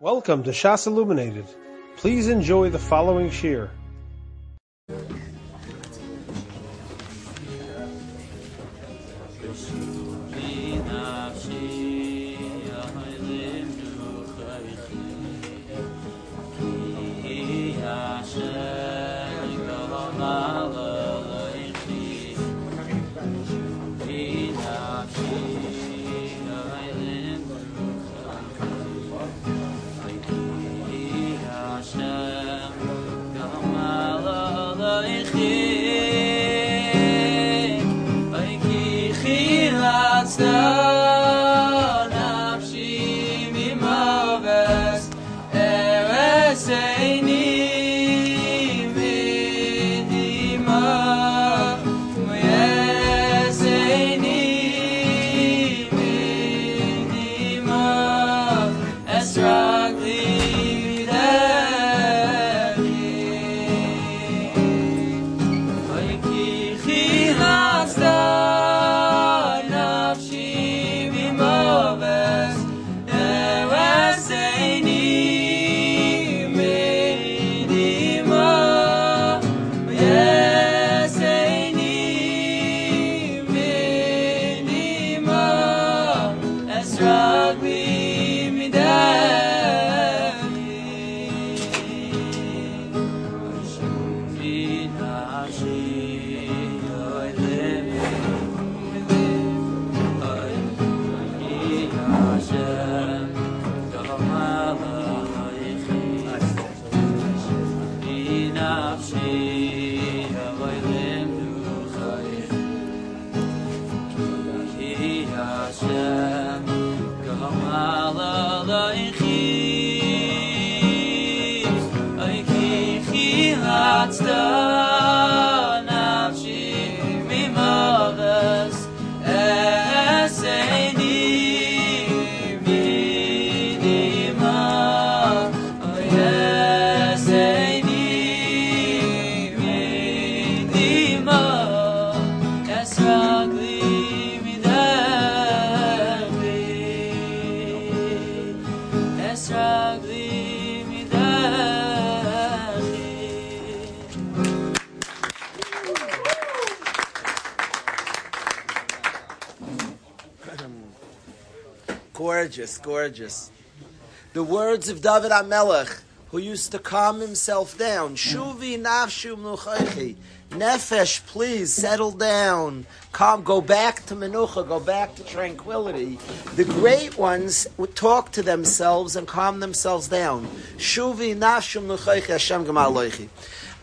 Welcome to Shas Illuminated. Please enjoy the following shir. ocean Gorgeous, gorgeous. The words of David Amelech, who used to calm himself down. Shuvi nafshu mnuchaychi. Nefesh, please settle down. Calm, go back to menucha, go back to tranquility. The great ones would talk to themselves and calm themselves down. Shuvi nafshu mnuchaychi Hashem gamaloichi.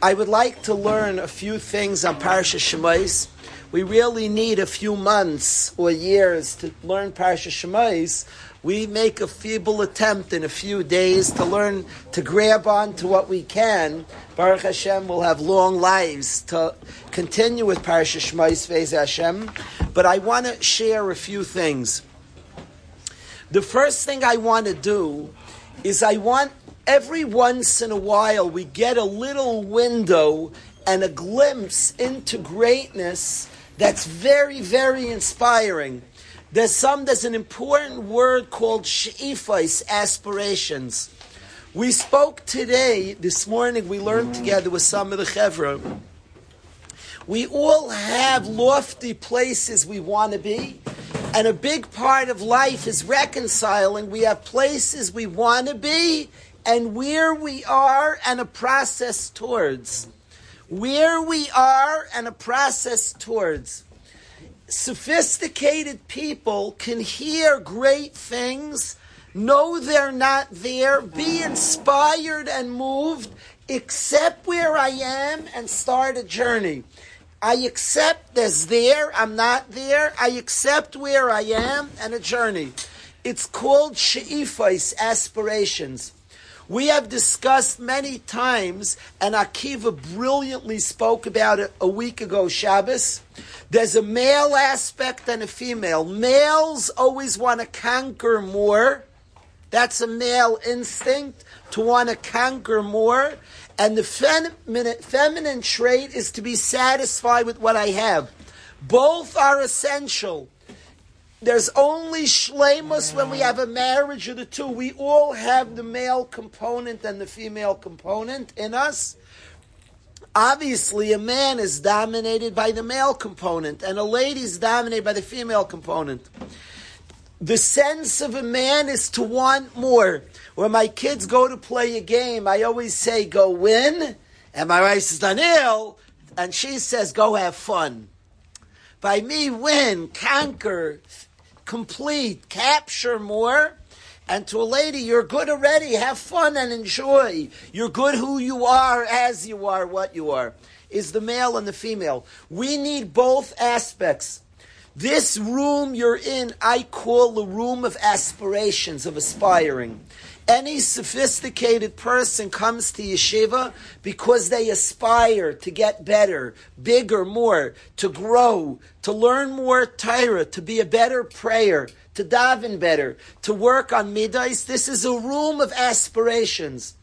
I would like to learn a few things on Parsha Shemais we really need a few months or years to learn Parsha Shemais. We make a feeble attempt in a few days to learn to grab on to what we can. Baruch Hashem will have long lives to continue with Parsha Shemais Vez Hashem. But I want to share a few things. The first thing I want to do is I want every once in a while we get a little window and a glimpse into greatness that's very, very inspiring. There's some, there's an important word called she'ifais, aspirations. We spoke today, this morning, we learned together with some of the chevra. We all have lofty places we want to be, and a big part of life is reconciling. We have places we want to be, and where we are, and a process towards where we are and a process towards. Sophisticated people can hear great things, know they're not there, be inspired and moved, accept where I am, and start a journey. I accept there's there, I'm not there. I accept where I am and a journey. It's called she'ifais, aspirations. We have discussed many times, and Akiva brilliantly spoke about it a week ago, Shabbos. There's a male aspect and a female. Males always want to conquer more. That's a male instinct to want to conquer more. And the feminine, feminine trait is to be satisfied with what I have. Both are essential There's only shlemus when we have a marriage of the two. We all have the male component and the female component in us. Obviously, a man is dominated by the male component, and a lady is dominated by the female component. The sense of a man is to want more. When my kids go to play a game, I always say, go win. And my wife says, Daniel, and she says, go have fun. By me, win, conquer, complete, capture more. And to a lady, you're good already. Have fun and enjoy. You're good who you are, as you are, what you are. Is the male and the female. We need both aspects. This room you're in, I call the room of aspirations, of aspiring. Any sophisticated person comes to yeshiva because they aspire to get better, bigger, more, to grow, to learn more Torah, to be a better prayer, to daven better, to work on midas. This is a room of aspirations.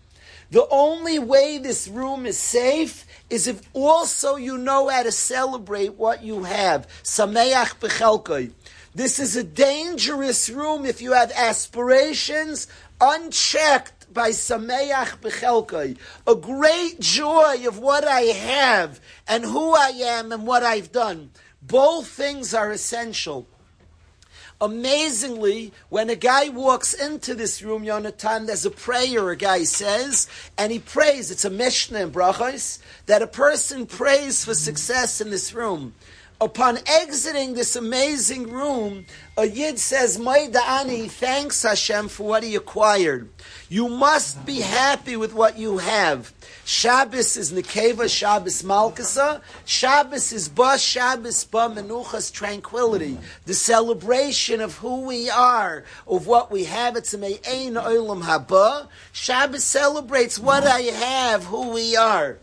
The only way this room is safe is if also you know how to celebrate what you have. Sameach b'chelkoi. This is a dangerous room if you have aspirations unchecked by Sameach Bechelkai, a great joy of what I have and who I am and what I've done. Both things are essential. Amazingly, when a guy walks into this room, Yonatan, there's a prayer a guy says, and he prays, it's a Mishnah in Brachos, that a person prays for success in this room upon exiting this amazing room, a Yid says, Maida'ani, thanks Hashem for what he acquired. You must be happy with what you have. Shabbos is Nekeva, Shabbos Malkasa. Shabbos is Ba, Shabbos Ba, Menuchas, tranquility. The celebration of who we are, of what we have. It's a Me'ein Olam Haba. Shabbos celebrates what I have, who we are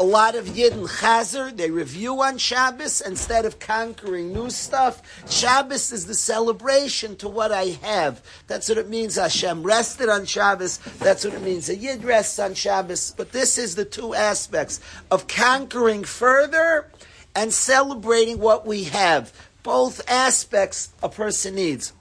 a lot of Yidden Chazer, they review on Shabbos instead of conquering new stuff. Shabbos is the celebration to what I have. That's what it means Hashem rested on Shabbos. That's what it means a Yid rests on Shabbos. But this is the two aspects of conquering further and celebrating what we have. Both aspects a person needs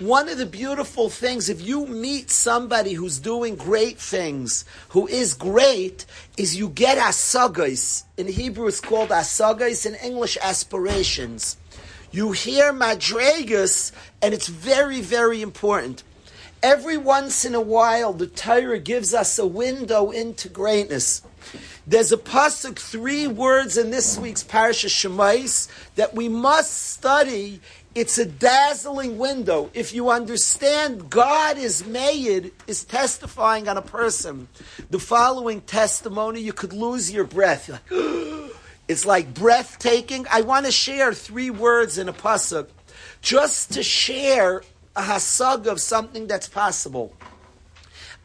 one of the beautiful things, if you meet somebody who's doing great things, who is great, is you get asagais. In Hebrew, it's called asagais. In English, aspirations. You hear madregas, and it's very, very important. Every once in a while, the Torah gives us a window into greatness. There's a pasuk, three words in this week's Parasha Shemais that we must study it's a dazzling window. If you understand God is made, is testifying on a person, the following testimony, you could lose your breath. it's like breathtaking. I want to share three words in a pasuk just to share a hasag of something that's possible.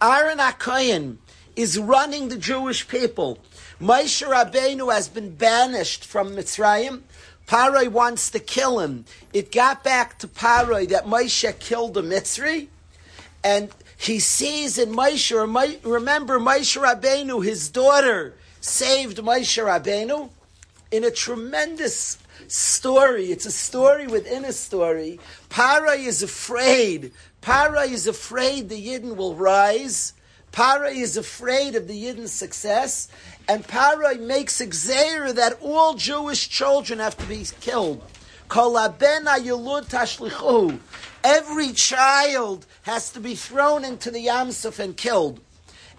Aaron HaKoyin is running the Jewish people. Moshe Rabbeinu has been banished from Mitzrayim. Paroi wants to kill him. It got back to Paroi that Moshe killed a Mitzri, and he sees in Moshe, remember Moshe Rabbeinu, his daughter, saved Moshe Rabbeinu in a tremendous story. It's a story within a story. Paroi is afraid. Paroi is afraid the Yidden will rise. Paroi is afraid of the Yidden's success, and Paroi makes a that all Jewish children have to be killed. Every child has to be thrown into the Yamsuf and killed.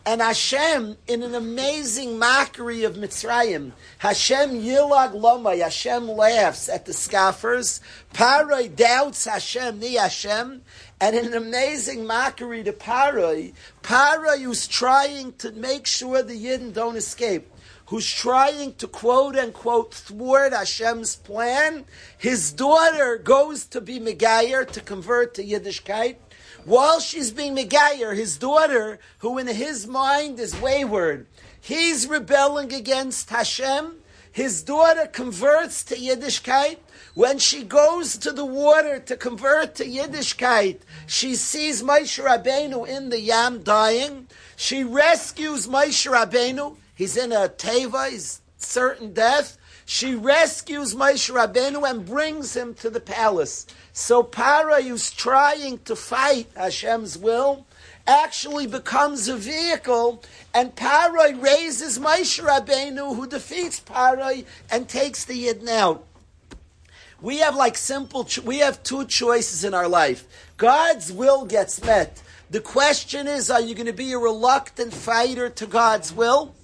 And Hashem, in an amazing mockery of Mitzrayim, Hashem yilag lomay, Hashem laughs at the scoffers. Paroi doubts Hashem, ni Hashem. And in an amazing mockery to Paroi, Paroi who's trying to make sure the Yidden don't escape, who's trying to quote unquote thwart Hashem's plan, his daughter goes to be Megayer to convert to Yiddishkeit while she's being Megayer, his daughter, who in his mind is wayward, he's rebelling against Hashem. His daughter converts to Yiddishkeit. When she goes to the water to convert to Yiddishkeit, she sees Moshe Rabbeinu in the Yam dying. She rescues Moshe Rabbeinu. He's in a teva, he's certain death. She rescues Moshe Rabbeinu and brings him to the palace. So Para, who's trying to fight Hashem's will, actually becomes a vehicle, and Paroi raises Moshe Rabbeinu, who defeats Paroi and takes the Yidden out. We have like simple, cho- we have two choices in our life. God's will gets met. The question is, are you going to be a reluctant fighter to God's will?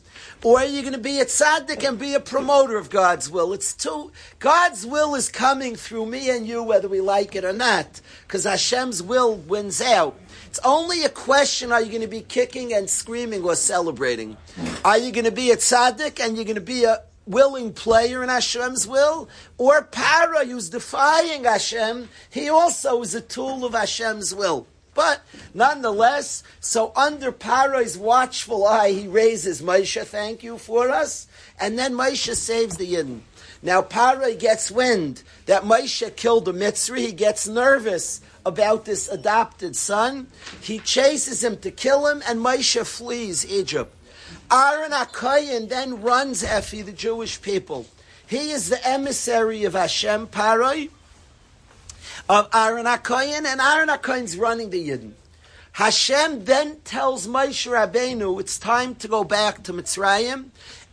Or are you going to be a tzaddik and be a promoter of God's will? It's two. God's will is coming through me and you, whether we like it or not, because Hashem's will wins out. It's only a question: Are you going to be kicking and screaming or celebrating? Are you going to be a tzaddik and you're going to be a willing player in Hashem's will, or Para, who's defying Hashem, he also is a tool of Hashem's will. But nonetheless, so under Paro's watchful eye, he raises Moshe, thank you for us, and then Moshe saves the Yidden. Now Paro gets wind that Moshe killed a Mitzri, he gets nervous about this adopted son, he chases him to kill him, and Moshe flees Egypt. Aaron HaKoyin then runs Efi, the Jewish people. He is the emissary of Hashem Paroi, of Aaron HaKoyin, and Aaron HaKoyin's running the Yidden. Hashem then tells Moshe Rabbeinu, it's time to go back to Mitzrayim,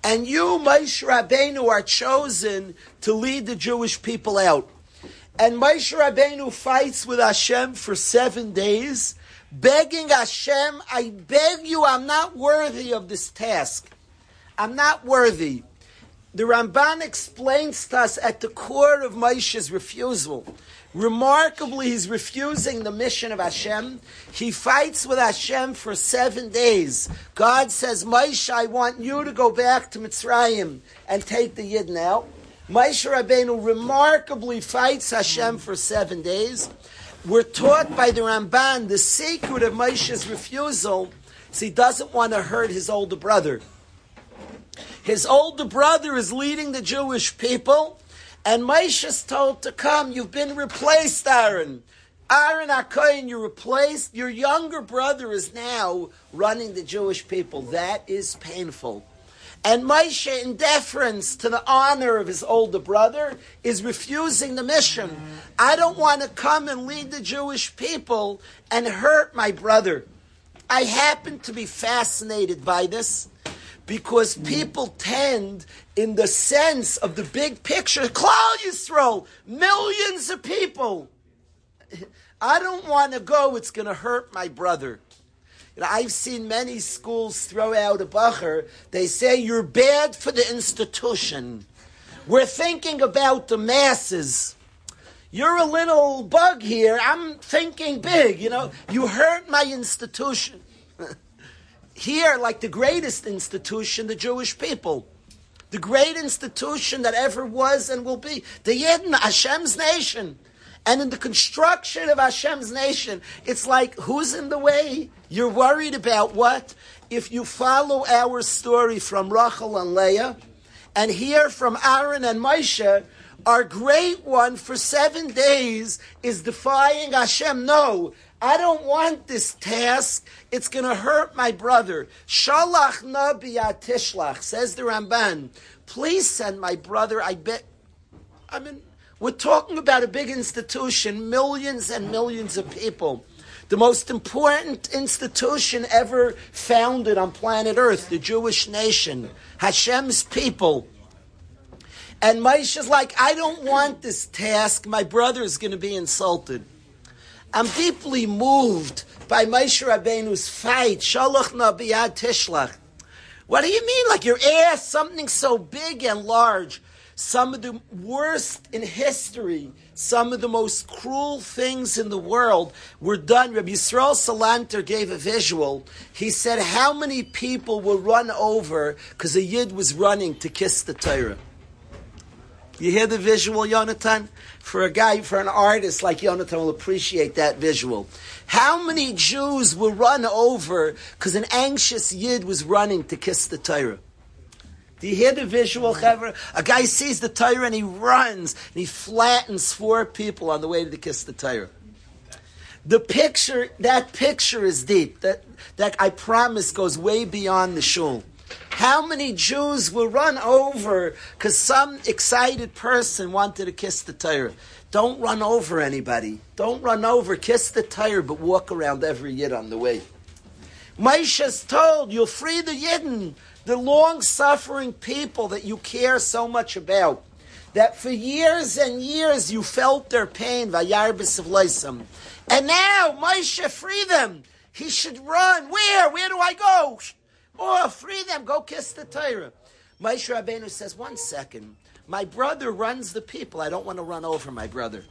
and you, Moshe Rabbeinu, are chosen to lead the Jewish people out. And Moshe Rabbeinu fights with Hashem for seven days, begging Hashem, I beg you, I'm not worthy of this task. I'm not worthy. The Ramban explains to us at the core of Moshe's refusal. Remarkably, he's refusing the mission of Hashem. He fights with Hashem for seven days. God says, Moshe, I want you to go back to Mitzrayim and take the Yidden out. Moshe Rabbeinu remarkably fights Hashem for seven days. We're taught by the Ramban the secret of Moshe's refusal is he doesn't want to hurt his older brother. His older brother is leading the Jewish people, and Moshe is told to come. You've been replaced, Aaron. Aaron HaKoyin, you're replaced. Your younger brother is now running the Jewish people. That is painful. And Moshe, in deference to the honor of his older brother, is refusing the mission. I don't want to come and lead the Jewish people and hurt my brother. I happen to be fascinated by this because people tend, in the sense of the big picture, Klal Yisrael, millions of people. I don't want to go, it's going to hurt my brother. I've seen many schools throw out a bacher. They say you're bad for the institution. We're thinking about the masses. You're a little bug here. I'm thinking big. You know, you hurt my institution. here, like the greatest institution, the Jewish people. The great institution that ever was and will be. The Yidden, Hashem's nation. And in the construction of Hashem's nation, it's like, who's in the way? You're worried about what? If you follow our story from Rachel and Leah, and hear from Aaron and Moshe, our great one for seven days is defying Hashem. No, I don't want this task. It's going to hurt my brother. Shalach nabi atishlach, says the Ramban. Please send my brother. I bet. I mean, we're talking about a big institution, millions and millions of people. The most important institution ever founded on planet Earth, the Jewish nation, Hashem's people. And Moshe's like, I don't want this task. My brother is going to be insulted. I'm deeply moved by Moshe Rabbeinu's fight. Shalach nabiyad tishlach. What do you mean? Like your ass, something so big and large. Some of the worst in history, some of the most cruel things in the world were done. Rabbi Yisrael Salanter gave a visual. He said how many people were run over because a yid was running to kiss the Torah. You hear the visual, Yonatan? For a guy, for an artist like Yonatan will appreciate that visual. How many Jews were run over because an anxious Yid was running to kiss the Torah? Do you hear the visual, Chaver? A guy sees the Torah and he runs and he flattens four people on the way to kiss the Torah. The picture, that picture is deep. That, that I promise goes way beyond the shul. How many Jews will run over because some excited person wanted to kiss the Torah? Don't run over anybody. Don't run over, kiss the Torah, but walk around every Yid on the way. Moshe's told, you'll free the Yidden, the long-suffering people that you care so much about that for years and years you felt their pain, and now Moshe free them. He should run. Where? Where do I go? Oh, free them. Go kiss the Torah. Moshe Rabbeinu says, one second. My brother runs the people. I don't want to run over my brother.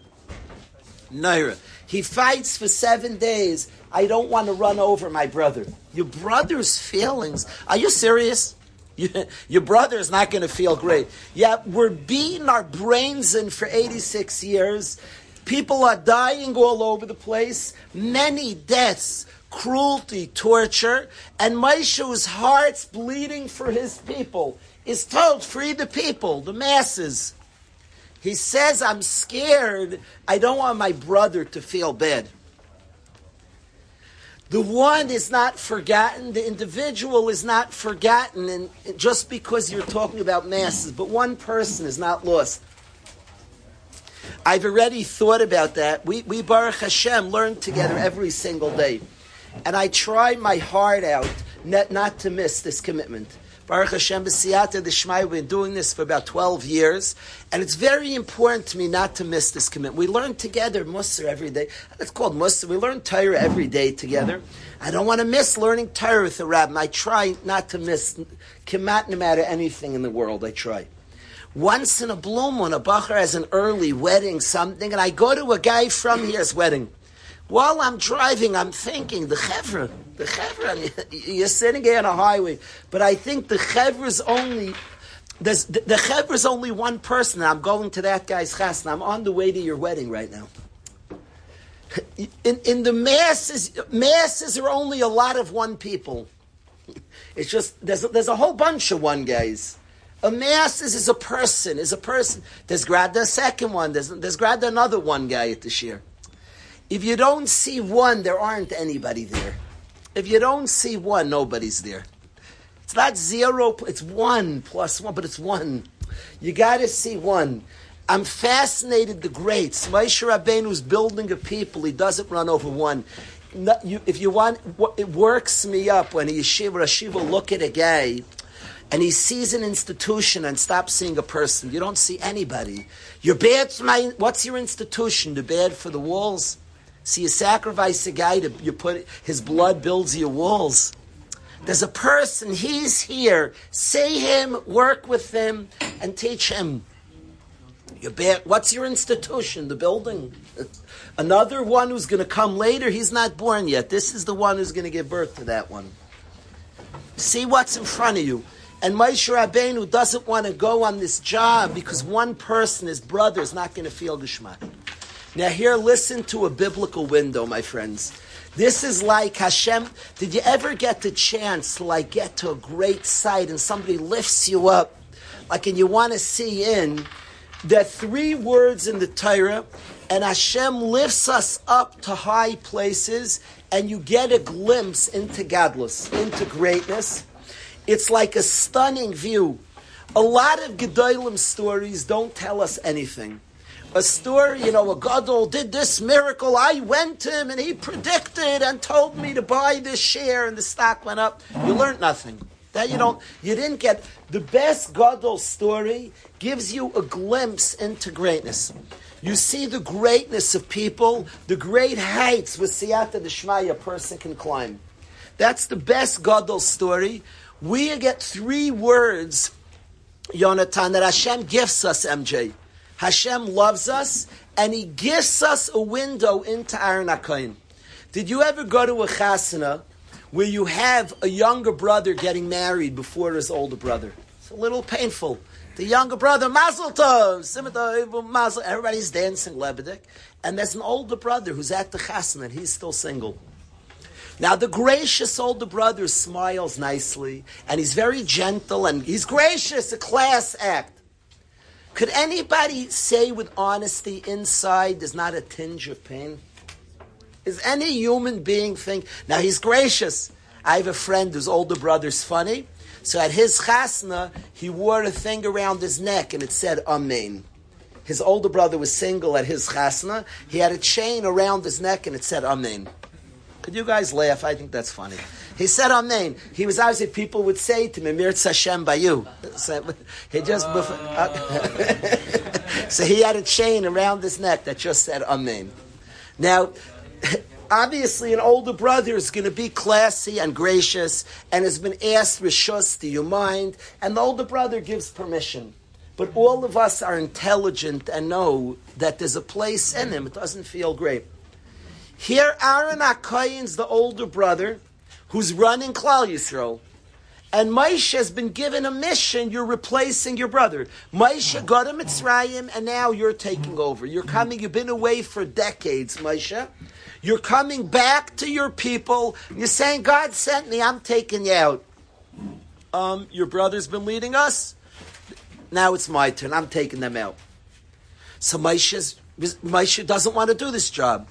Naira. He fights for seven days. I don't want to run over my brother. Your brother's feelings. Are you serious? your brother is not going to feel great. Yeah, we're beating our brains in for 86 years. People are dying all over the place. Many deaths, cruelty, torture. And Moshe's heart's bleeding for his people. Is told, free the people, the masses. He says, I'm scared. I don't want my brother to feel bad. The one is not forgotten. The individual is not forgotten. And just because you're talking about masses, but one person is not lost. I've already thought about that. We, we Baruch Hashem, learn together every single day. And I try my heart out not, not to miss this commitment. Baruch Hashem b'siyata d'shmai. We've been doing this for about 12 years. And it's very important to me not to miss this commitment. We learn together Musar every day. It's called Musar. We learn Torah every day together. I don't want to miss learning Torah with the rabbi. I try not to miss Kemat no matter anything in the world. I try. Once in a bloom moon, a bacher has an early wedding, something, and I go to a guy from here's wedding. While I'm driving, I'm thinking, the chevra, the chevra, you're sitting here on a highway, but I think the chevra is only, there's, the, the chevra is only one person. I'm going to that guy's chas, and I'm on the way to your wedding right now. In, in the masses, masses are only a lot of one people. It's just, there's, there's a whole bunch of one guys. A masses is a person, is a person. There's grad the second one, there's, there's grad another one guy at the shear. If you don't see one, there aren't anybody there. If you don't see one, nobody's there. It's not zero, it's one plus one, but it's one. You got to see one. I'm fascinated the greats. Moshe Rabbeinu is building a people. He doesn't run over one. you, if you want, it works me up when a yeshiva a shiva look at a guy and he sees an institution and stops seeing a person. You don't see anybody. You're bad my, what's your institution? You're bad for the walls? See, you sacrifice a guy to you put his blood builds your walls. There's a person, he's here. Say him, work with him, and teach him. You bear, what's your institution? The building. Another one who's going to come later, he's not born yet. This is the one who's going to give birth to that one. See what's in front of you. And Moshe Rabbeinu doesn't want to go on this job because one person, his brother, is not going to feel geschmack. Now, here, listen to a biblical window, my friends. This is like Hashem. Did you ever get the chance to like get to a great sight and somebody lifts you up, like, and you want to see in? There are three words in the Torah, and Hashem lifts us up to high places, and you get a glimpse into godless, into greatness. It's like a stunning view. A lot of Gedolim stories don't tell us anything a story, you know, a gadol did this miracle. I went to him and he predicted and told me to buy this share, and the stock went up. You learned nothing. That you don't, you didn't get the best gadol story gives you a glimpse into greatness. You see the greatness of people, the great heights with siyata deshmaya a person can climb. That's the best gadol story. We get three words, Yonatan, that Hashem gives us, MJ. Hashem loves us and He gives us a window into Aaron HaKoyin. Did you ever go to a chasana where you have a younger brother getting married before his older brother? It's a little painful. The younger brother, Mazel Tov, Mazel, everybody's dancing Lebedik, and there's an older brother who's at the chasana and he's still single. Now the gracious older brother smiles nicely, and he's very gentle, and he's gracious, a class act. Could anybody say with honesty inside there's not a tinge of pain? Is any human being think, now he's gracious. I have a friend whose older brother's funny. So at his chasna, he wore a thing around his neck and it said Amen. His older brother was single at his chasna. He had a chain around his neck and it said Amen. Could you guys laugh? I think that's funny. He said Amen. He was obviously people would say to me, Mir Hashem by you. So he just uh, so he had a chain around his neck that just said Amen. Now, obviously, an older brother is going to be classy and gracious and has been asked rishus, do you mind? And the older brother gives permission. But all of us are intelligent and know that there's a place in him. It doesn't feel great. Here, Aaron HaKoyin's the older brother who's running Klal Yisrael. And Moshe has been given a mission. You're replacing your brother. Moshe got to Mitzrayim, and now you're taking over. You're coming. You've been away for decades, Moshe. You're coming back to your people. You're saying, God sent me. I'm taking you out. Um, your brother's been leading us. Now it's my turn. I'm taking them out. So Moshe, Moshe doesn't want to do this job.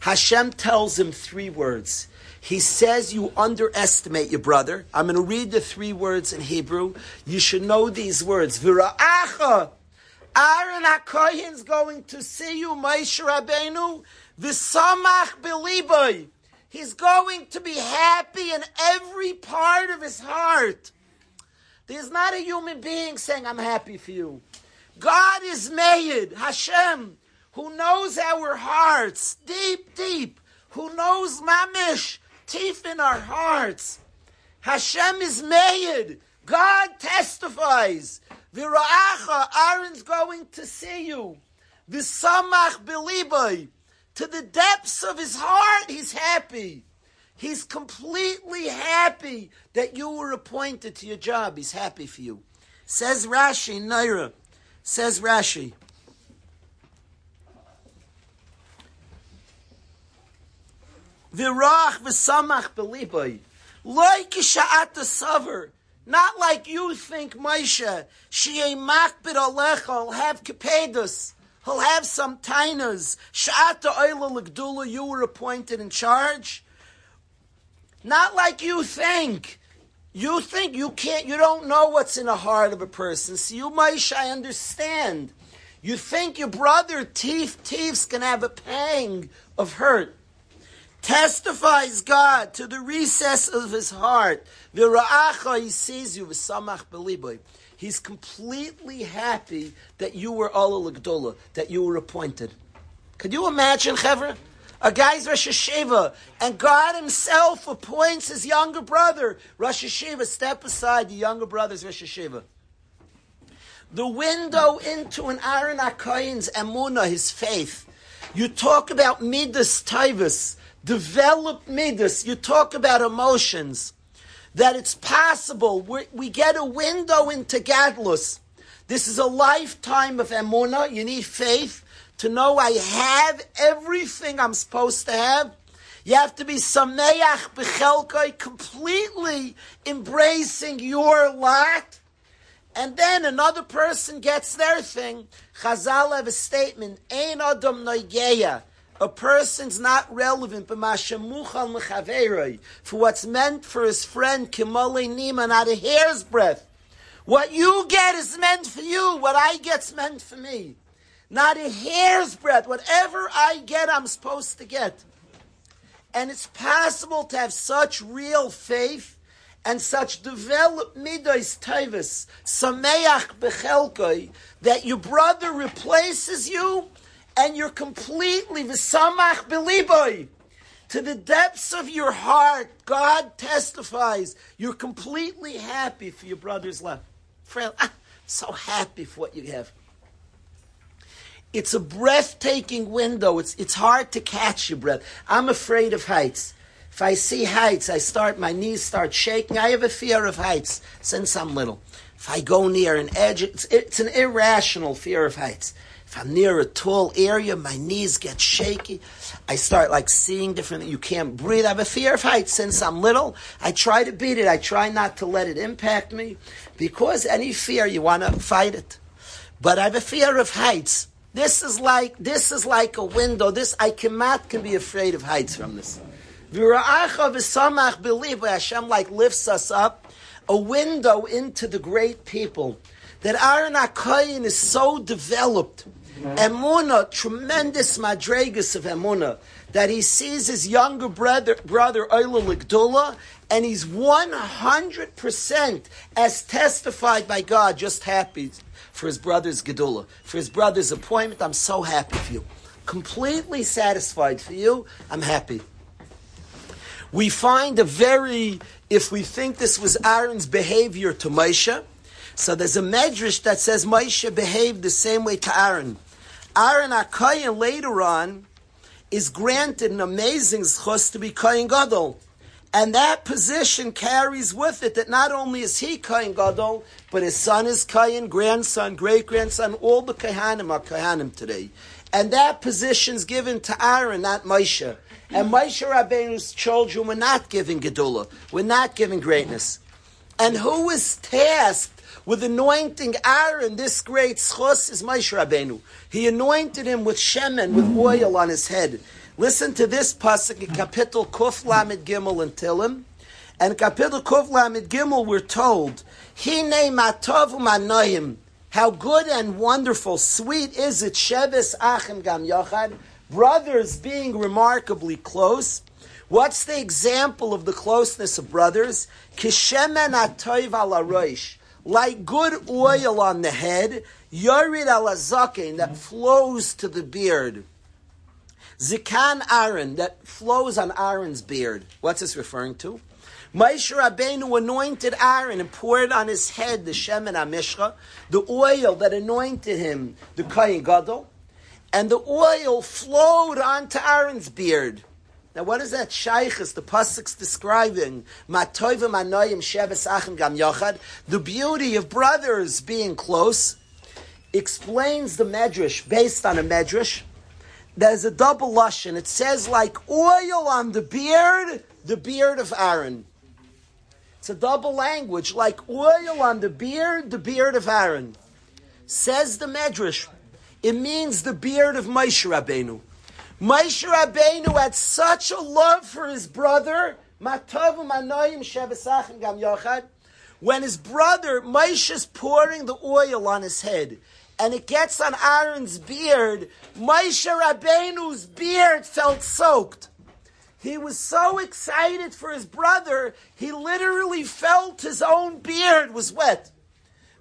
Hashem tells him three words. He says you underestimate your brother. I'm going to read the three words in Hebrew. You should know these words. Vira'acha. Aaron HaKohen's going to see you, Moshe Rabbeinu. V'samach beliboy. He's going to be happy in every part of his heart. There's not a human being saying, I'm happy for you. God is made, Hashem, who knows our hearts, deep, deep, who knows mamish, teeth in our hearts. Hashem is made. God testifies. Vira'acha, Aaron's going to see you. V'samach beliboy. To the depths of his heart, he's happy. He's completely happy that you were appointed to your job. He's happy for you. Says Rashi, Naira. Says Rashi. Virach v'samach beliboy. Like sha'at saver. Not like you think, Moshe. She'e makbid alecha. He'll have kepedus. He'll have some tainas. Sha'at oila l'gdula. You were appointed in charge. Not like you think. You think you can't, you don't know what's in the heart of a person. So you, Moshe, I understand. You think your brother, Teef, Teef's going to have a pang of hurt. Testifies God to the recess of his heart. Vira'acha, he sees you, v'samach beliboy. He's completely happy that you were Allah Gdola, that you were appointed. Could you imagine, Chevra? A guy's Rosh Yeshiva, and God Himself appoints his younger brother, Rosh Yeshiva. Step aside, the younger brother's Rosh Yeshiva. The window into an Aaron HaKoyin's emuna, his faith. You talk about midas tivus, develop midas. You talk about emotions. That it's possible. we we get a window into Gadlus. This is a lifetime of emuna. You need faith to know I have everything I'm supposed to have. You have to be sameach b'chelkoi, completely embracing your lot. And then another person gets their thing. Chazal have a statement, Ein adam noigeya. A person's not relevant but for what's meant for his friend, kimole nima, not a hair's breadth. What you get is meant for you. What I get's meant for me. Not a hair's breadth. Whatever I get, I'm supposed to get. And it's possible to have such real faith and such developed midas tavis, sameach bechelkoi, that your brother replaces you and you're completely v'samach beliboy. To the depths of your heart, God testifies you're completely happy for your brother's life. Friend, ah, I'm so happy for what you have. It's a breathtaking window. It's, it's hard to catch your breath. I'm afraid of heights. If I see heights, I start, my knees start shaking. I have a fear of heights since I'm little. If I go near an edge, it's, it's an irrational fear of heights. I'm near a tall area, my knees get shaky. I start like seeing different, you can't breathe. I have a fear of heights since I'm little. I try to beat it. I try not to let it impact me because any fear, you want to fight it. But I have a fear of heights. This is like this is like a window. This I cannot can be afraid of heights from this. V'ra'acha v'samach believe Hashem like lifts us up, a window into the great people. That Aaron HaKoyin is so developed, emuna, tremendous madregas of emuna, that he sees his younger brother, brother Oila Ligdula, and he's 100% as testified by God, just happy for his brother's Gedula, for his brother's appointment. I'm so happy for you. Completely satisfied for you. I'm happy. We find a very, if we think this was Aaron's behavior to Moshe, so there's a medrash that says Moshe behaved the same way to Aaron. Aaron HaKayin later on is granted an amazing zchus to be Kayin Gadol. And that position carries with it that not only is he Kayin Gadol, but his son is Kayin, grandson, great grandson, all the Kahanim are Kahanim today. And that position is given to Aaron, not Moshe. And Moshe Rabbeinu's children were not given Gedula, were not given greatness. And who was tasked with anointing Aaron, this great schos is Moshe Rabbeinu. He anointed him with shemen, with oil on his head. Listen to this pasuk in Kapitel Kuf Lamed Gimel and Tilim. And Kapitel Kuf Lamed Gimel, we're told, Hine matov umanoyim. How good and wonderful, sweet is it, Sheves Achim Gam Yochad, brothers being remarkably close. What's the example of the closeness of brothers? Kishemen atoiv ala roish like good oil on the head, yorid al that flows to the beard. Zikan Aaron, that flows on Aaron's beard. What's this referring to? Moshe Rabbeinu anointed Aaron and poured on his head the Shemen HaMishcha, the oil that anointed him, the Kayin Gadol, and the oil flowed onto Aaron's beard. Now, what is that shaykhis? The pasuk's describing sheves achim gam yochad. The beauty of brothers being close explains the medrash based on a medrash. There's a double lashon. It says like oil on the beard, the beard of Aaron. It's a double language, like oil on the beard, the beard of Aaron. Says the medrash. It means the beard of Moshe Rabbeinu. Moshe Rabbeinu had such a love for his brother, when his brother Moshe is pouring the oil on his head, and it gets on Aaron's beard, Moshe Rabbeinu's beard felt soaked. He was so excited for his brother, he literally felt his own beard was wet.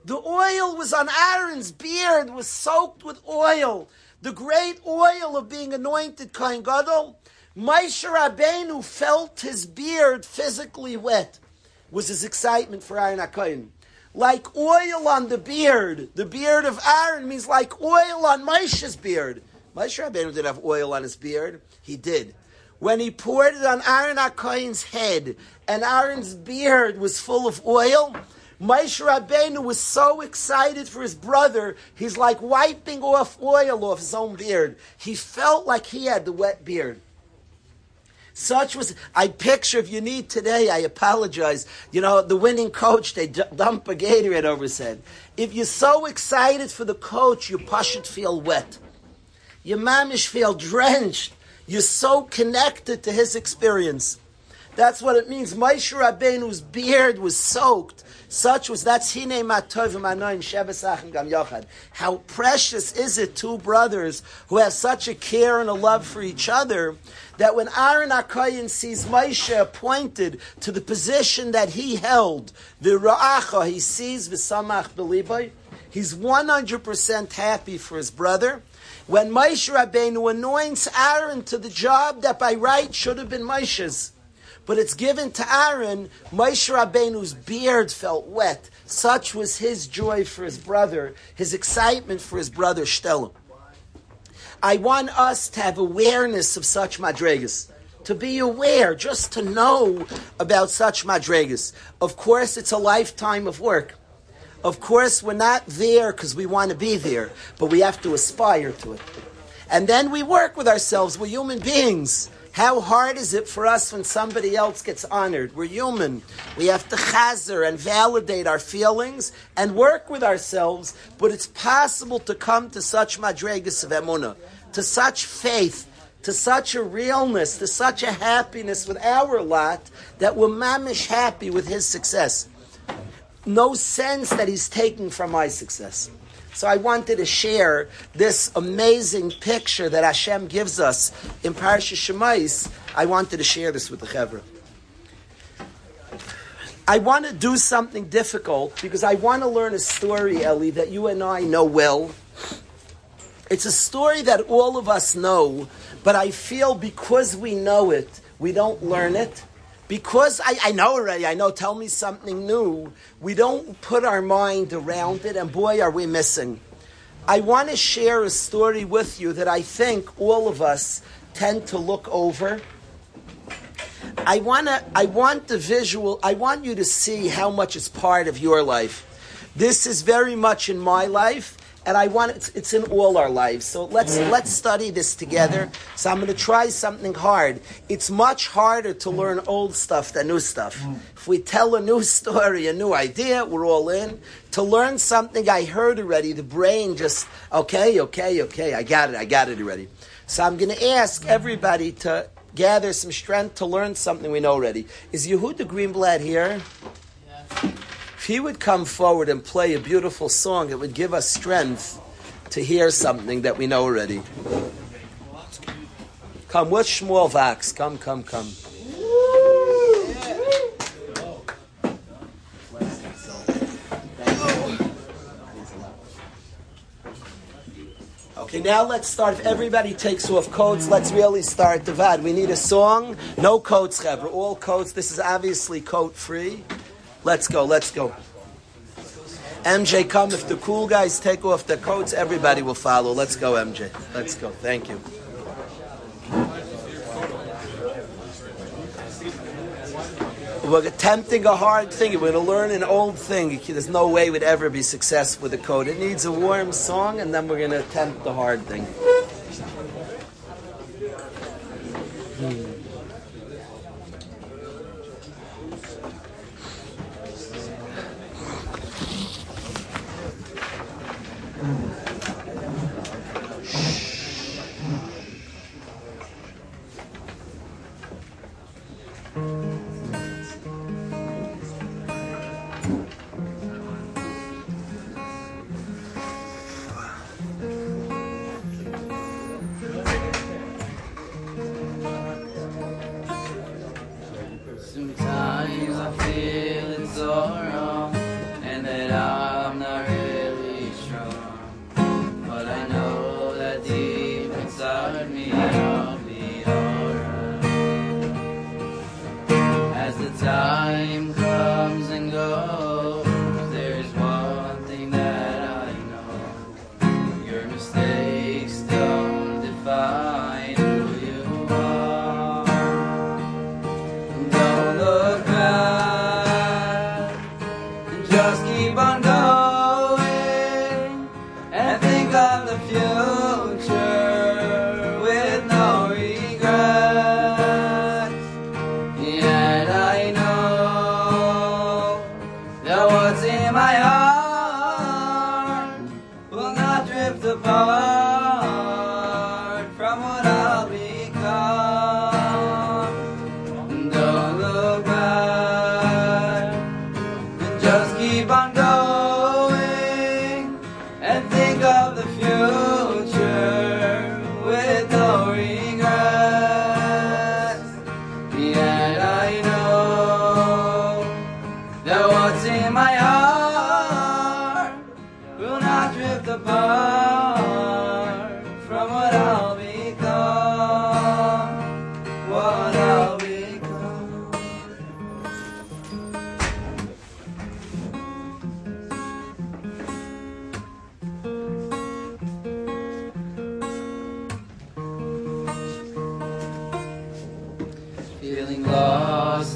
The oil was on Aaron's beard, was soaked with oil the great oil of being anointed Kohen Gadol, Moshe Rabbeinu felt his beard physically wet. Was his excitement for Aaron HaKohen. Like oil on the beard. The beard of Aaron means like oil on Moshe's beard. Moshe Rabbeinu didn't have oil on his beard. He did. When he poured it on Aaron HaKohen's head, and Aaron's beard was full of oil, Moshe Rabbeinu was so excited for his brother, he's like wiping off oil off his own beard. He felt like he had the wet beard. Such was, I picture, if you need today, I apologize. You know, the winning coach, they dump a Gatorade over his head. If you're so excited for the coach, you push it feel wet. Your mamish feel drenched. You're so connected to his experience. That's what it means. Moshe Rabbeinu's beard was soaked. Such was that's hine matov manoim shevesachim gam yochad. How precious is it, two brothers who have such a care and a love for each other, that when Aaron HaKoyin sees Moshe appointed to the position that he held, the ra'acha, he sees the v'samach beliboy, he's 100% happy for his brother. When Moshe Rabbeinu anoints Aaron to the job that by right should have been Moshe's, but it's given to Aaron. Moshe Rabbeinu's beard felt wet. Such was his joy for his brother, his excitement for his brother Shtelem. I want us to have awareness of such madregas. To be aware, just to know about such madregas. Of course, it's a lifetime of work. Of course, we're not there because we want to be there, but we have to aspire to it. And then we work with ourselves. We're human beings. How hard is it for us when somebody else gets honored? We're human. We have to chazer and validate our feelings and work with ourselves, but it's possible to come to such madregas of emunah, to such faith, to such a realness, to such a happiness with our lot that we're mamish happy with his success. No sense that he's taking from my success. So I wanted to share this amazing picture that Hashem gives us in Parsha Shemais. I wanted to share this with the Chevra. I want to do something difficult because I want to learn a story, Ellie, that you and I know well. It's a story that all of us know, but I feel because we know it, we don't learn it because I, I, know already, I know, tell me something new, we don't put our mind around it, and boy, are we missing. I want to share a story with you that I think all of us tend to look over. I want to, I want the visual, I want you to see how much is part of your life. This is very much in my life, and I want it's, it's in all our lives. So let's let's study this together. So I'm going to try something hard. It's much harder to mm. learn old stuff than new stuff. If we tell a new story, a new idea, we're all in. To learn something I heard already, the brain just okay, okay, okay. I got it. I got it already. So I'm going to ask everybody to gather some strength to learn something we know already. Is Yehuda Greenblatt here? If he would come forward and play a beautiful song, it would give us strength to hear something that we know already. Come, what's Shmuel Vax? Come, come, come. Okay, now let's start. If everybody takes off coats, let's really start the VAD. We need a song. No coats, Chevra. All coats. This is obviously coat free. Let's go, let's go. MJ, come. If the cool guys take off their coats, everybody will follow. Let's go, MJ. Let's go. Thank you. We're attempting a hard thing. We're going to learn an old thing. There's no way we'd ever be successful with a code. It needs a warm song, and then we're going to attempt the hard thing. Hmm.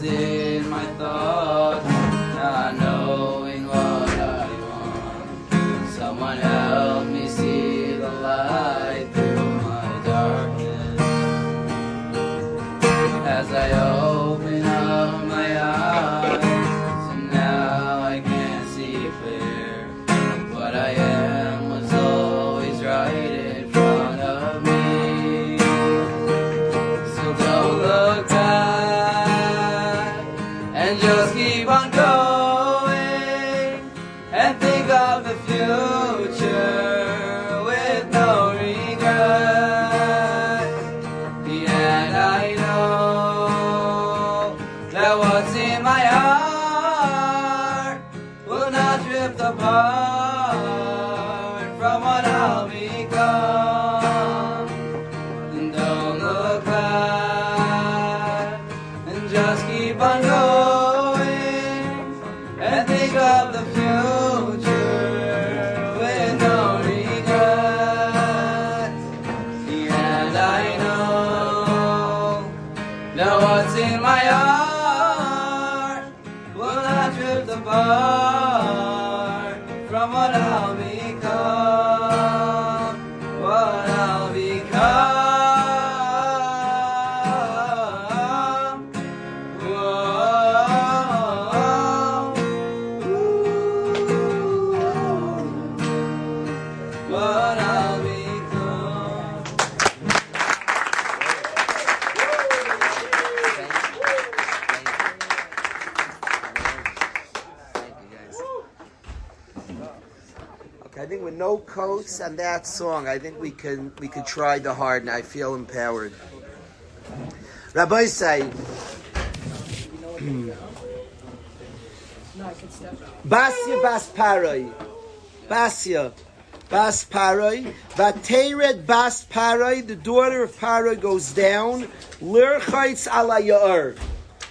Lost coats and that song, I think we can we could try the hard, and I feel empowered. Rabbi say, Basya Bas Paroi, Basya Bas Paroi, Vatered Bas Paroi, the daughter of Paroi goes down, Lirchaitz ala Yair.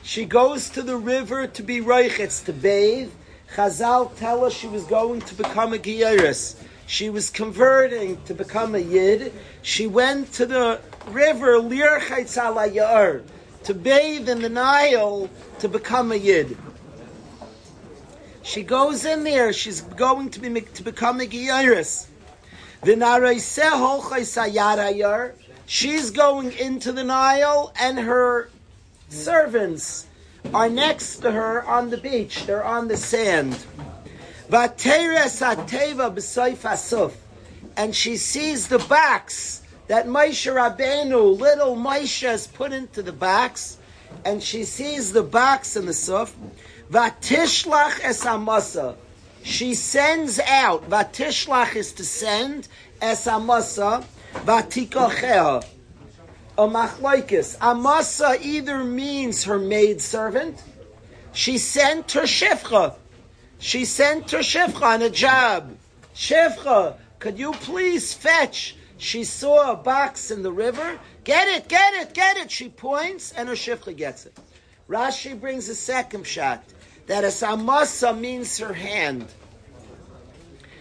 She goes to the river to be reichitz, to bathe. Chazal tell us she was going to become a Geiris. She was converting to become a Yid. She went to the river Lirchaitz ala Yair to bathe in the Nile to become a Yid. She goes in there. She's going to be to become a Geiris. She's going into the Nile, and her servants are next to her on the beach. They're on the sand. And she sees the box that Moshe Rabbeinu, little Moshe, has put into the box. And she sees the box in the suf. Vatishlach es amasa. She sends out. Vatishlach is to send. Es amasa. Vatikochea a machlaikis. Amasa either means her maid servant. She sent her shifcha. She sent her shifcha on a job. Shifcha, could you please fetch? She saw a box in the river. Get it, get it, get it. She points, and her shifcha gets it. Rashi brings a second shot that es amasa means her hand.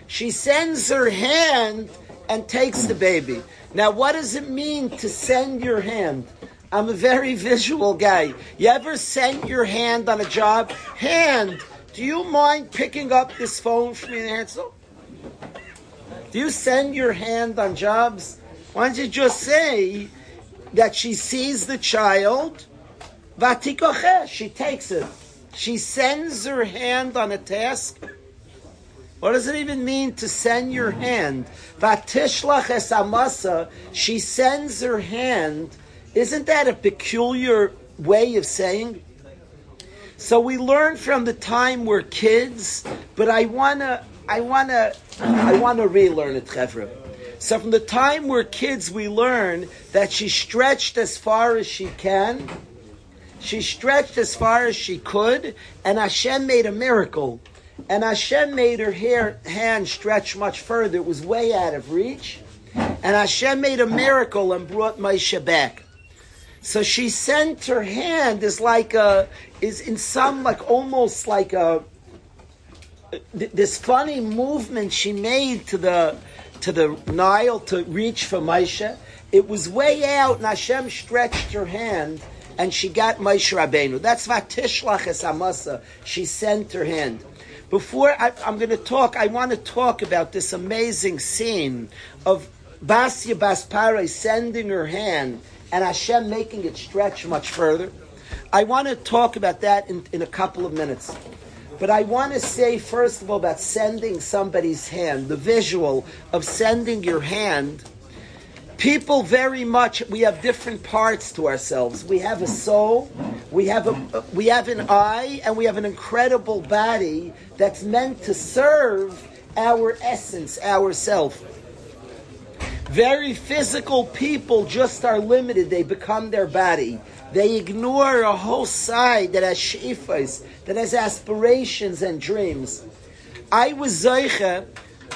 She sends her hand and takes the baby. Now, what does it mean to send your hand? I'm a very visual guy. You ever sent your hand on a job? Hand, do you mind picking up this phone for me, Hansel? Do you send your hand on jobs? Why don't you just say that she sees the child, she takes it. She sends her hand on a task. What does it even mean to send your hand? She sends her hand. Isn't that a peculiar way of saying? So we learn from the time we're kids, but I wanna, I wanna, I wanna relearn it, Chevra. So from the time we're kids, we learn that she stretched as far as she can. She stretched as far as she could, and Hashem made a miracle. And Hashem made her hair, hand stretch much further. It was way out of reach. And Hashem made a miracle and brought Moshe back. So she sent her hand is like a, is in some like almost like a, th- this funny movement she made to the, to the Nile to reach for Moshe. It was way out and Hashem stretched her hand and she got Moshe Rabbeinu. That's Vatishlach es Amasa. She sent her hand. Before I, I'm going to talk, I want to talk about this amazing scene of Basya Bas Paroi sending her hand and Hashem making it stretch much further. I want to talk about that in, in a couple of minutes. But I want to say, first of all, about sending somebody's hand, the visual of sending your hand. People very much, we have different parts to ourselves. We have a soul, we have a, we have an eye, and we have an incredible body that's meant to serve our essence, our self. Very physical people just are limited. They become their body. They ignore a whole side that has shifas, that has aspirations and dreams. I was Zoicha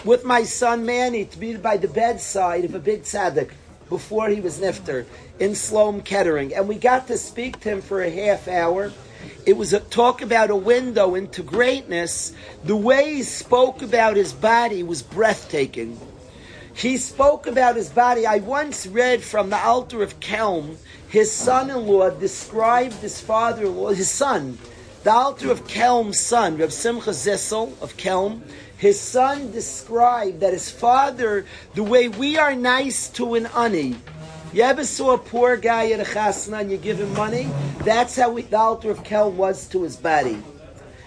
with my son Manny to be by the bedside of a big tzaddik before he was nifter in Sloan Kettering, and we got to speak to him for a half hour. It was a talk about a window into greatness. The way he spoke about his body was breathtaking. He spoke about his body. I once read from the Alter of Kelm, his son-in-law described his father-in-law, his son, the Alter of Kelm's son, Reb Simcha Zissel of Kelm, his son described that his father, the way we are nice to an ani. You ever saw a poor guy at a chasna and you give him money? That's how we, the Alter of Kelm was to his body.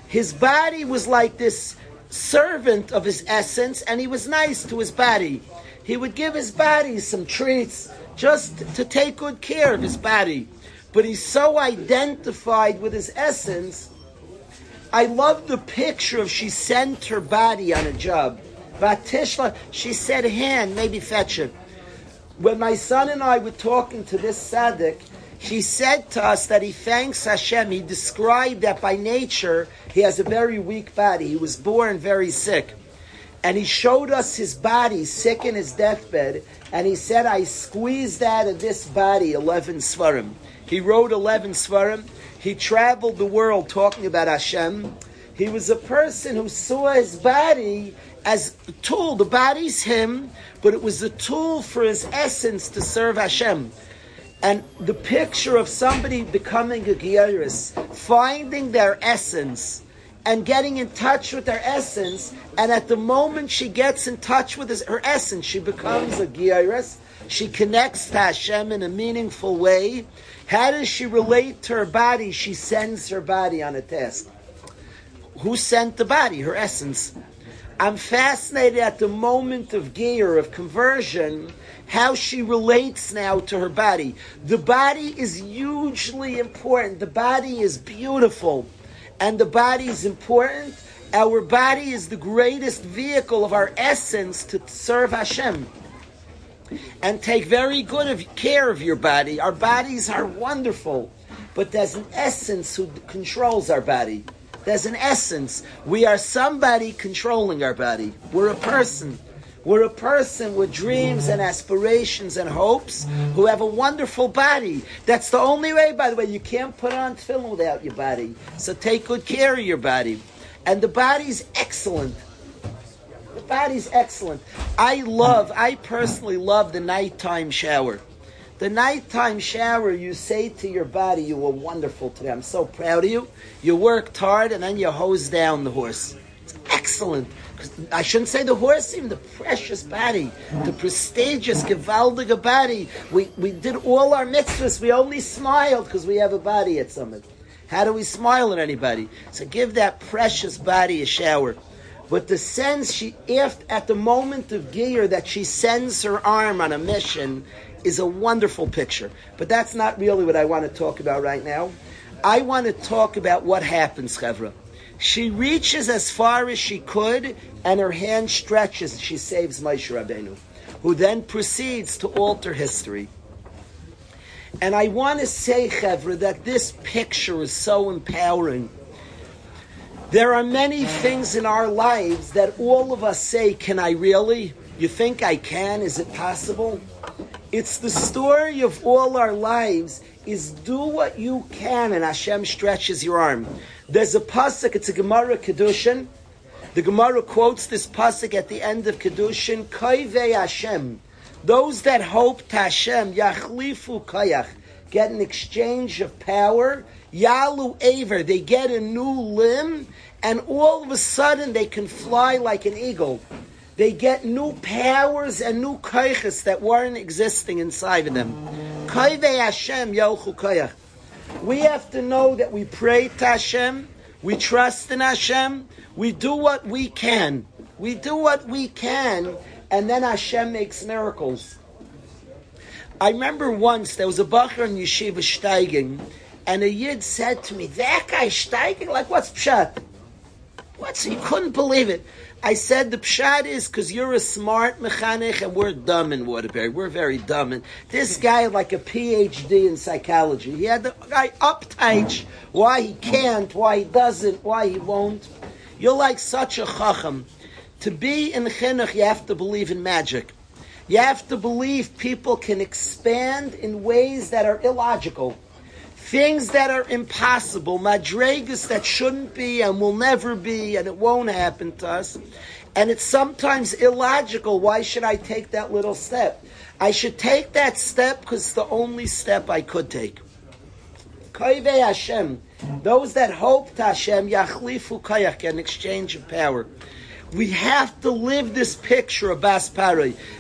His body was like this servant of his essence, and he was nice to his body. He would give his body some treats just to take good care of his body. But he's so identified with his essence. I love the picture of she sent her body on a job. Vatishla, she said, hand, maybe fetch it. When my son and I were talking to this tzaddik, he said to us that he thanks Hashem. He described that by nature he has a very weak body. He was born very sick. And he showed us his body sick in his deathbed. And he said, I squeezed out of this body 11 svarim. He wrote 11 svarim. He traveled the world talking about Hashem. He was a person who saw his body as a tool. The body's him, but it was a tool for his essence to serve Hashem. And the picture of somebody becoming a Gyaris, finding their essence and getting in touch with their essence, and at the moment she gets in touch with her essence, she becomes a Gyaris. She connects to Hashem in a meaningful way. How does she relate to her body? She sends her body on a task. Who sent the body? Her essence. I'm fascinated at the moment of gear, of conversion, how she relates now to her body. The body is hugely important. The body is beautiful. And the body is important. Our body is the greatest vehicle of our essence to serve Hashem. And take very good of, care of your body. Our bodies are wonderful. But there's an essence who controls our body. There's an essence. We are somebody controlling our body. We're a person. We're a person with dreams and aspirations and hopes who have a wonderful body. That's the only way, by the way. You can't put on tefillin without your body. So take good care of your body. And the body's excellent. The body's excellent. I love, I personally love the nighttime shower. The nighttime shower, you say to your body, you were wonderful today. I'm so proud of you. You worked hard and then you hose down the horse. Excellent. I shouldn't say the horse, even the precious body, the prestigious, gewaldige body. We, we did all our mitzvahs. We only smiled because we have a body at Summit. How do we smile at anybody? So give that precious body a shower. But the sense she, if at the moment of gear that she sends her arm on a mission, is a wonderful picture. But that's not really what I want to talk about right now. I want to talk about what happens, Chevra. She reaches as far as she could, and her hand stretches. She saves Moshe Rabbeinu, who then proceeds to alter history. And I want to say, Chevra, that this picture is so empowering. There are many things in our lives that all of us say, Can I really? You think I can? Is it possible? It's the story of all our lives is do what you can and Hashem stretches your arm. There's a pasuk, it's a Gemara Kedushin. The Gemara quotes this pasuk at the end of Kedushin, Koivei Hashem. Those that hope to Hashem, Yachlifu Kayach, get an exchange of power, Yalu Aver, they get a new limb, and all of a sudden they can fly like an eagle. They get new powers and new koiches that weren't existing inside of them. Koivei Hashem Yochu Koyach. We have to know that we pray to Hashem, we trust in Hashem, we do what we can. We do what we can, and then Hashem makes miracles. I remember once there was a bacher in Yeshiva Steigen, and a Yid said to me, That guy Steigen, Like, what's Pshat? What's, he couldn't believe it. I said the pshat is because you're a smart mechanic and we're dumb in Waterbury. We're very dumb. And this guy like a PhD in psychology. He had the guy uptight why he can't, why he doesn't, why he won't. You're like such a chacham. To be in chinuch, you have to believe in magic. You have to believe people can expand in ways that are illogical. Things that are impossible, madregas that shouldn't be and will never be and it won't happen to us. And it's sometimes illogical. Why should I take that little step? I should take that step because it's the only step I could take. Koive Hashem, those that hope to Hashem, yachlifu kayach, an exchange of power. We have to live this picture of Bas.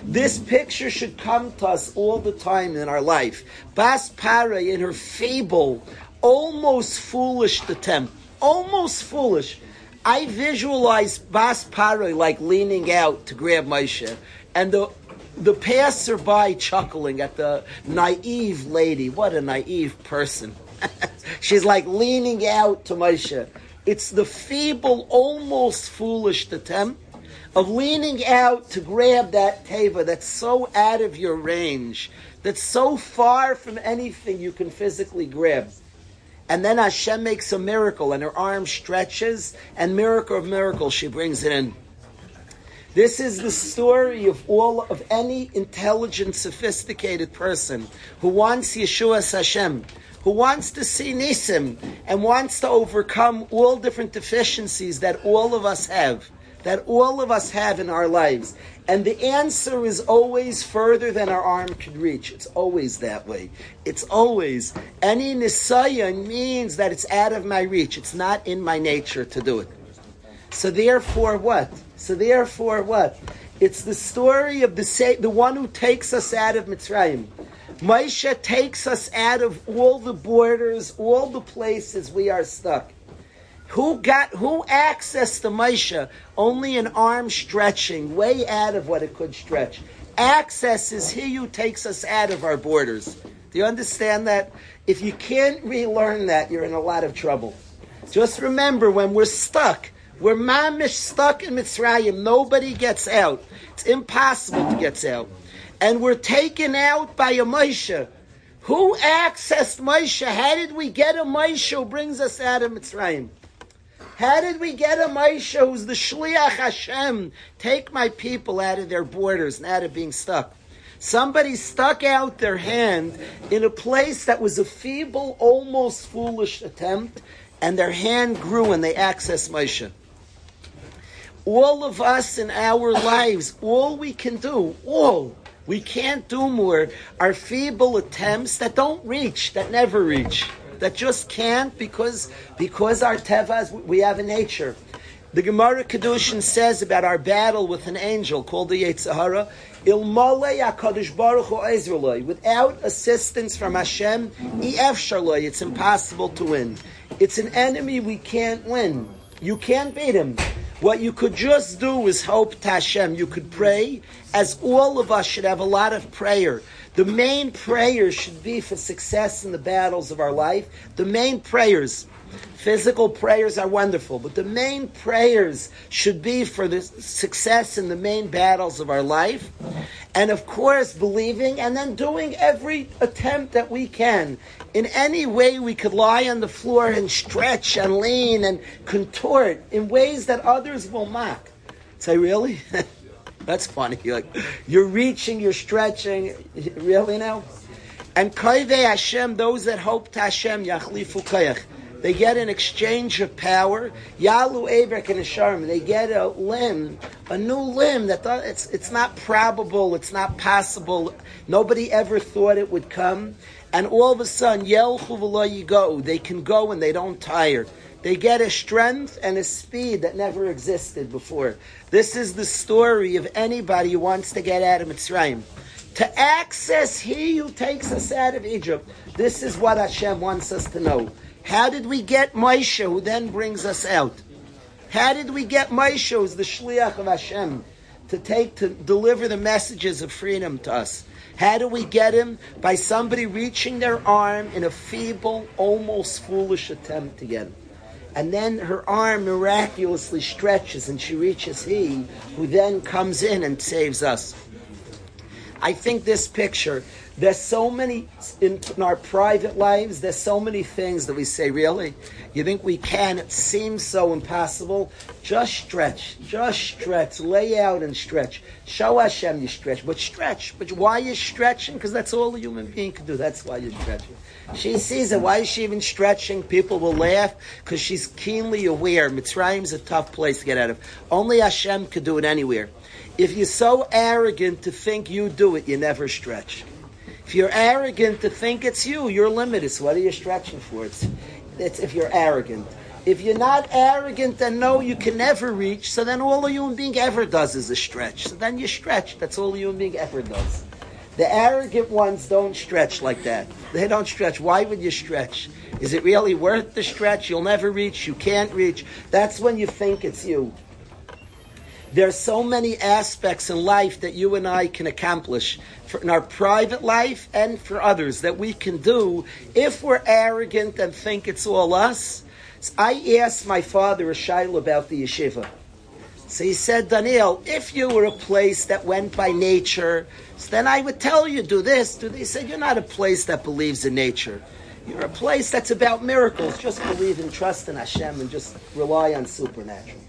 This picture should come to us all the time in our life. Bas in her feeble, almost foolish attempt, almost foolish. I visualize Bas like leaning out to grab Moshe, and the the passerby chuckling at the naive lady. What a naive person. She's like leaning out to Moshe. It's the feeble, almost foolish attempt of leaning out to grab that teva that's so out of your range, that's so far from anything you can physically grab. And then Hashem makes a miracle and her arm stretches and miracle of miracles, she brings it in. This is the story of all of any intelligent, sophisticated person who wants Yeshua Hashem, who wants to see Nisim and wants to overcome all different deficiencies that all of us have, that all of us have in our lives. And the answer is always further than our arm could reach. It's always that way. It's always. Any Nisayan means that it's out of my reach. It's not in my nature to do it. So therefore what? So therefore what? It's the story of the the one who takes us out of Mitzrayim. Moshe takes us out of all the borders, all the places we are stuck. Who got who accessed the Moshe? Only an arm stretching, way out of what it could stretch. Access is he who takes us out of our borders. Do you understand that? If you can't relearn that, you're in a lot of trouble. Just remember when we're stuck, we're mamish stuck in Mitzrayim. Nobody gets out. It's impossible to get out. And we're taken out by a Moshe. Who accessed Moshe? How did we get a Moshe who brings us out of Mitzrayim? How did we get a Moshe who's the Shliach Hashem? Take my people out of their borders and out of being stuck. Somebody stuck out their hand in a place that was a feeble, almost foolish attempt, and their hand grew and they accessed Moshe. All of us in our lives, all we can do, all, we can't do more, Our feeble attempts that don't reach, that never reach, that just can't because, because our tevas, we have a nature. The Gemara Kedushin says about our battle with an angel called the Yetzer Hara, Ilmale HaKadosh Baruch Hu. Without assistance from Hashem, Efsharloi, it's impossible to win. It's an enemy we can't win. You can't beat him. What you could just do is hope to Hashem. You could pray, as all of us should have a lot of prayer. The main prayers should be for success in the battles of our life. The main prayers. Physical prayers are wonderful, but the main prayers should be for the success in the main battles of our life. And of course, believing and then doing every attempt that we can. In any way we could lie on the floor and stretch and lean and contort in ways that others will mock. Say, really? That's funny. You're like, you're reaching, you're stretching. Really now? And Koive Hashem, those that hope to Hashem, Yachlifu Koyach. They get an exchange of power. Yalu Abrek and Asharim. They get a limb, a new limb that it's it's not probable, it's not possible. Nobody ever thought it would come. And all of a sudden, go. They can go and they don't tire. They get a strength and a speed that never existed before. This is the story of anybody who wants to get out of Mitzrayim. To access He who takes us out of Egypt. This is what Hashem wants us to know. How did we get Moshe, who then brings us out? How did we get Moshe, who's the shliach of Hashem, to take to deliver the messages of freedom to us? How do we get him? By somebody reaching their arm in a feeble, almost foolish attempt to get him. And then her arm miraculously stretches and she reaches he, who then comes in and saves us. I think this picture, there's so many, in, in our private lives, there's so many things that we say, really? You think we can? It seems so impossible. Just stretch. Just stretch. Lay out and stretch. Show Hashem you stretch. But stretch. But why you stretching? Because that's all a human being can do. That's why you're stretching. She sees it. Why is she even stretching? People will laugh because she's keenly aware. Mitzrayim's a tough place to get out of. Only Hashem could do it anywhere. If you're so arrogant to think you do it, you never stretch. If you're arrogant to think it's you, you're. So what are you stretching for? It's, it's if you're arrogant. If you're not arrogant and know you can never reach, so then all a human being ever does is a stretch. So then you stretch. That's all a human being ever does. The arrogant ones don't stretch like that. They don't stretch. Why would you stretch? Is it really worth the stretch? You'll never reach. You can't reach. That's when you think it's you. There are so many aspects in life that you and I can accomplish in our private life and for others that we can do if we're arrogant and think it's all us. I asked my father a about the yeshiva. So he said, Daniel, if you were a place that went by nature, so then I would tell you, do this, do this. He said, you're not a place that believes in nature. You're a place that's about miracles. Just believe and trust in Hashem and just rely on supernatural.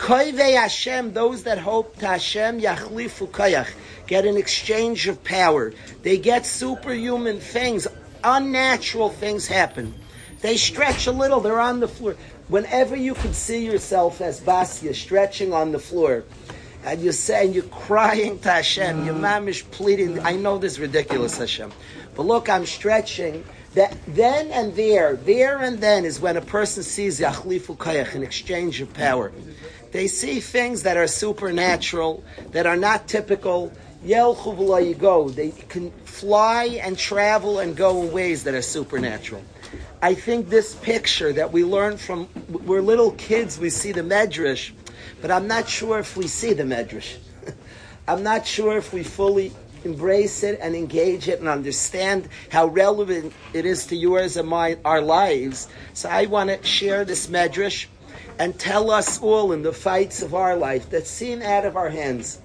Koivei Hashem, those that hope to Hashem, Yachlifu Koyach, get an exchange of power. They get superhuman things, unnatural things happen. They stretch a little, they're on the floor. Whenever you can see yourself as Basya stretching on the floor, and you're saying, you're crying to Hashem, you're mamish pleading, I know this is ridiculous, Hashem. But look, I'm stretching. That then and there, there and then is when a person sees Yachlifu Koyach, an exchange of power. They see things that are supernatural, that are not typical. Yelchu go. They can fly and travel and go in ways that are supernatural. I think this picture that we learn from, we're little kids, we see the Medrash, but I'm not sure if we see the Medrash. I'm not sure if we fully embrace it and engage it and understand how relevant it is to yours and my, our lives. So I want to share this Medrash and tell us all in the fights of our life that seem out of our hands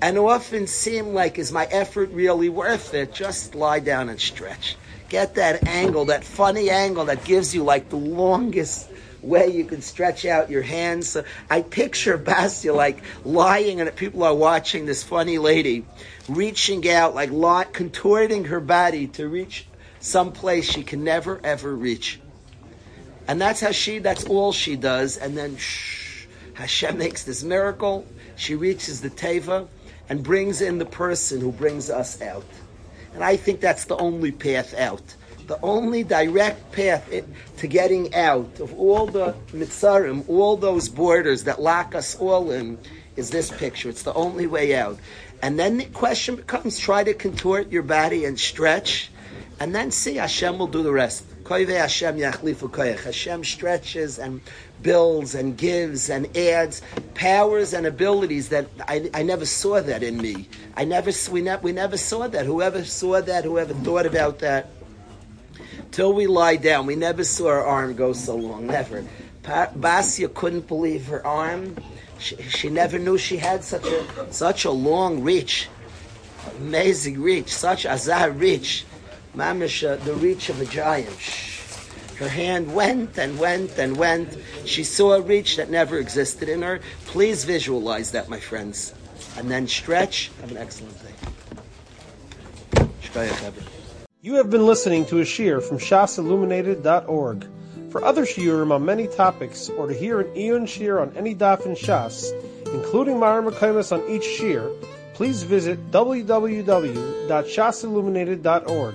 and often seem like, is my effort really worth it? Just lie down and stretch. Get that angle, that funny angle that gives you like the longest way you can stretch out your hands. So I picture Basya like lying and people are watching this funny lady reaching out, like contorting her body to reach some place she can never ever reach. And that's how she, that's all she does. And then shh, Hashem makes this miracle. She reaches the Teva and brings in the person who brings us out. And I think that's the only path out. The only direct path to getting out of all the mitzarim, all those borders that lock us all in, is this picture. It's the only way out. And then the question becomes try to contort your body and stretch, and then see Hashem will do the rest. Hashem Hashem stretches and builds and gives and adds powers and abilities that I, I never saw that in me. I never we, ne- we never saw that. Whoever saw that, whoever thought about that, till we lie down, we never saw her arm go so long. Never. Pa- Basya couldn't believe her arm. She, she never knew she had such a such a long reach, amazing reach, such a reach mamish, uh, the reach of a giant. Her hand went and went and went. She saw a reach that never existed in her. Please visualize that, my friends. And then stretch. Have an excellent day. You have been listening to a shiur from shasilluminated.org. For other shiurim on many topics, or to hear an Iyun shiur on any daf in Shas, including Mareh Mekomos on each shiur, please visit www.shasilluminated.org.